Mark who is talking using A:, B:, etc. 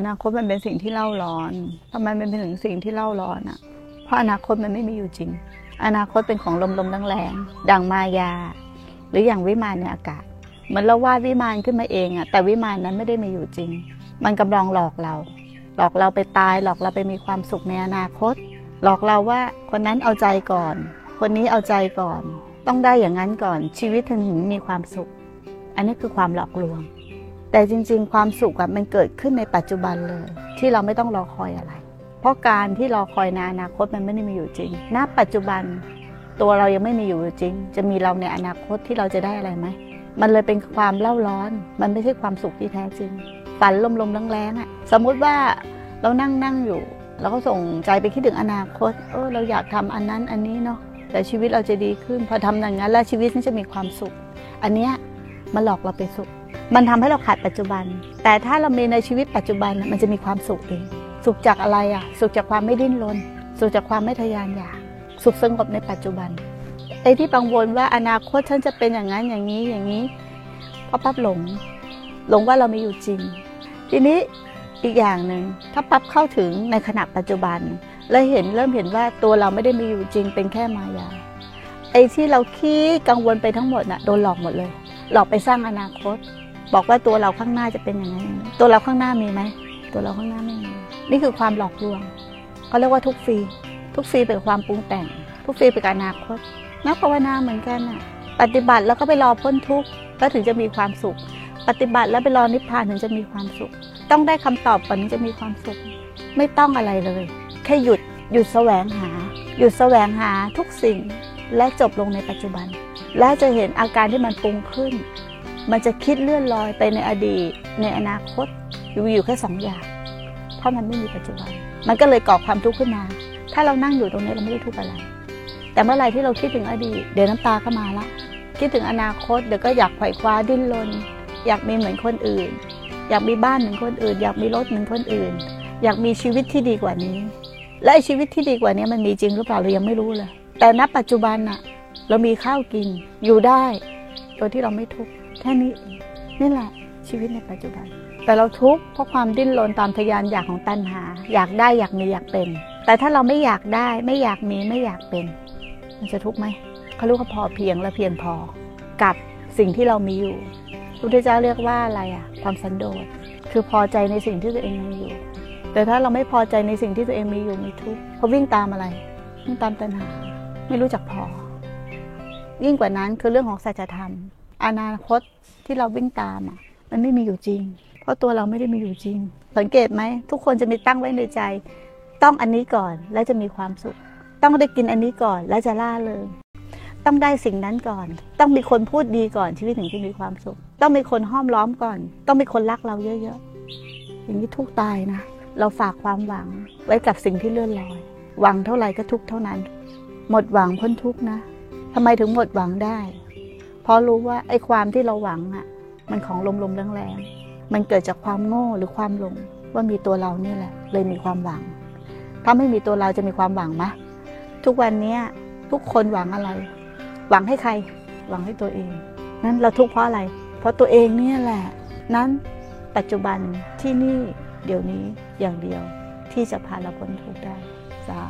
A: อนาคตมันเป็นสิ่งที่เล่าร้อนทำไมมันเป็นถึงสิ่งที่เล่าร้อนอะ เพราะอนาคตมันไม่มีอยู่จริง อนาคตเป็นของลมลมๆแรงๆดังมายา หรืออย่างวิมานในอากาศเหมือนเราวาดวิมานขึ้นมาเองอะแต่วิมานนั้นไม่ได้มีอยู่จริง มันกำลังหลอกเรา หลอกเราไปตายหลอกเราไปมีความสุขในอนาคต หลอกเราว่าคนนั้นเอาใจก่อน คนนี้เอาใจก่อน ต้องได้อย่างนั้นก่อนชีวิตถึงมีความสุข อันนี้คือความหลอกลวง แต่จริง ๆ ความสุขมันเกิดขึ้นในปัจจุบันเลย ที่เราไม่ต้องรอคอยอะไร เพราะการที่รอคอยในอนาคตมันไม่ได้มีอยู่จริง ณ ปัจจุบันตัวเรายังไม่มีอยู่จริง จะมีเราในอนาคตที่เราจะได้อะไรไหม มันเลยเป็นความเล่าร้อน มันไม่ใช่ความสุขที่แท้จริง ฝันลมๆแรงๆอะสมมุติว่าเรานั่งนั่งอยู่เราก็ส่งใจไปคิดถึงอนาคต เออเราอยากทำอันนั้นอันนี้เนาะ แต่ชีวิตเราจะดีขึ้น พอทำอย่างนั้นแล้วชีวิตมันจะมีความสุข อันเนี้ยมันหลอกเราไปสุข มันทำให้เราขาดปัจจุบัน แต่ถ้าเรามีในชีวิตปัจจุบันน่ะมันจะมีความสุขเอง สุขจากอะไรอะ สุขจากความไม่ดิ้นรน สุขจากความไม่ทะยานอยาก สุขสงบในปัจจุบัน ไอ้ที่กังวลว่าอนาคตฉันจะเป็นอย่างนั้นอย่างนี้อย่างนี้เพราะปั๊บหลง หลงว่าเราไม่อยู่จริง ทีนี้อีกอย่างหนึ่งถ้าปั๊บเข้าถึงในขณะปัจจุบัน แล้วเห็นเริ่มเห็นว่าตัวเราไม่ได้มีอยู่จริงเป็นแค่มายา ไอ้ที่เราคิดกังวลไปทั้งหมดน่ะโดนหลอกหมดเลย หลอกไปสร้างอนาคต บอกว่าตัวเราข้างหน้าจะเป็นอย่างนั้นอย่างตัวเราข้างหน้ามีไหมตัวเราข้างหน้าไม่มีนี่คือความหลอกลวงเขาเรียกว่าทุกฟรี ทุกฟรีเป็นความปรุงแต่ง ทุกฟรีเป็นอนาคตนักภาวนาเหมือนกันน่ะปฏิบัติแล้วก็ไปรอพ้นทุกข์แล้วถึงจะมีความสุข ปฏิบัติแล้วไปรอนิพพานถึงจะมีความสุข ต้องได้คำตอบก่อนถึงจะมีความสุข ไม่ต้องอะไรเลย แค่หยุดหยุดแสวงหา หยุดแสวงหาทุกสิ่งและจบลงในปัจจุบัน และจะเห็นอาการที่มันปรุงขึ้น มันจะคิดเลื่อนลอยไปในอดีต ในอนาคตอยู่อยู่แค่สองอย่าง เพราะมันไม่มีปัจจุบัน มันก็เลยก่อความทุกข์ขึ้นมา ถ้าเรานั่งอยู่ตรงนี้เราไม่ได้ทุกข์อะไร แต่เมื่อไรที่เราคิดถึงอดีต เดี๋ยวน้ำตาก็มาละ คิดถึงอนาคตเดี๋ยวก็อยากไขว่คว้าดิ้นรน อยากมีเหมือนคนอื่น อยากมีบ้านเหมือนคนอื่น อยากมีรถเหมือนคนอื่น อยากมีชีวิตที่ดีกว่านี้ และชีวิตที่ดีกว่านี้มันมีจริงหรือเปล่าเรายังไม่รู้เลย แต่ณปัจจุบันน่ะเรามีข้าวกินอยู่ได้โดยที่เราไม่ทุกข์ แค่นี้นี่แหละชีวิตในปัจจุบัน แต่เราทุกข์เพราะความดิ้นรนตามทะยานอยากของตัณหา อยากได้อยากมีอยากเป็น แต่ถ้าเราไม่อยากได้ไม่อยากมีไม่อยากเป็น มันจะทุกข์ไหมเขาเรียกว่าพอเพียงและเพียงพอกับสิ่งที่เรามีอยู่พระพุทธเจ้าเรียกว่าอะไรอะความสันโดษคือพอใจในสิ่งที่ตัวเองมีอยู่ แต่ถ้าเราไม่พอใจในสิ่งที่ตัวเองมีอยู่มีทุกข์เพราะวิ่งตามอะไรวิ่งตามตัณหา ไม่รู้จักพอ ยิ่งกว่านั้นคือเรื่องของสัจธรรม อนาคตที่เราวิ่งตามอะมันไม่มีอยู่จริง เพราะตัวเราไม่ได้มีอยู่จริง สังเกตไหม ทุกคนจะมีตั้งไว้ในใจ ต้องอันนี้ก่อนแล้วจะมีความสุข ต้องได้กินอันนี้ก่อนแล้วจะล่าเริงต้องได้สิ่งนั้นก่อน ต้องมีคนพูดดีก่อนชีวิตถึงจะมีความสุข ต้องมีคนห้อมล้อมก่อน ต้องมีคนรักเราเยอะๆ อย่างนี้ทุกตายนะ เราฝากความหวังไว้กับสิ่งที่เลื่อนลอย หวังเท่าไหร่ก็ทุกเท่านั้น หมดหวังพ้นทุกนะทำไมถึงหมดหวังได้ ราะรู้ว่าไอ้ความที่เราหวังอะ มันของลมๆแรงๆมันเกิดจากความโง่หรือความหลงว่ามีตัวเรานี่แหละ เลยมีความหวัง ถ้าไม่มีตัวเราจะมีความหวังไหมทุกวันนี้ทุกคนหวังอะไร หวังให้ใคร หวังให้ตัวเอง นั้นเราทุกข์เพราะอะไร เพราะตัวเองเนี่ยแหละ นั้นปัจจุบันที่นี่เดี๋ยวนี้อย่างเดียวที่จะพาเราพ้นทุกข์ได้สา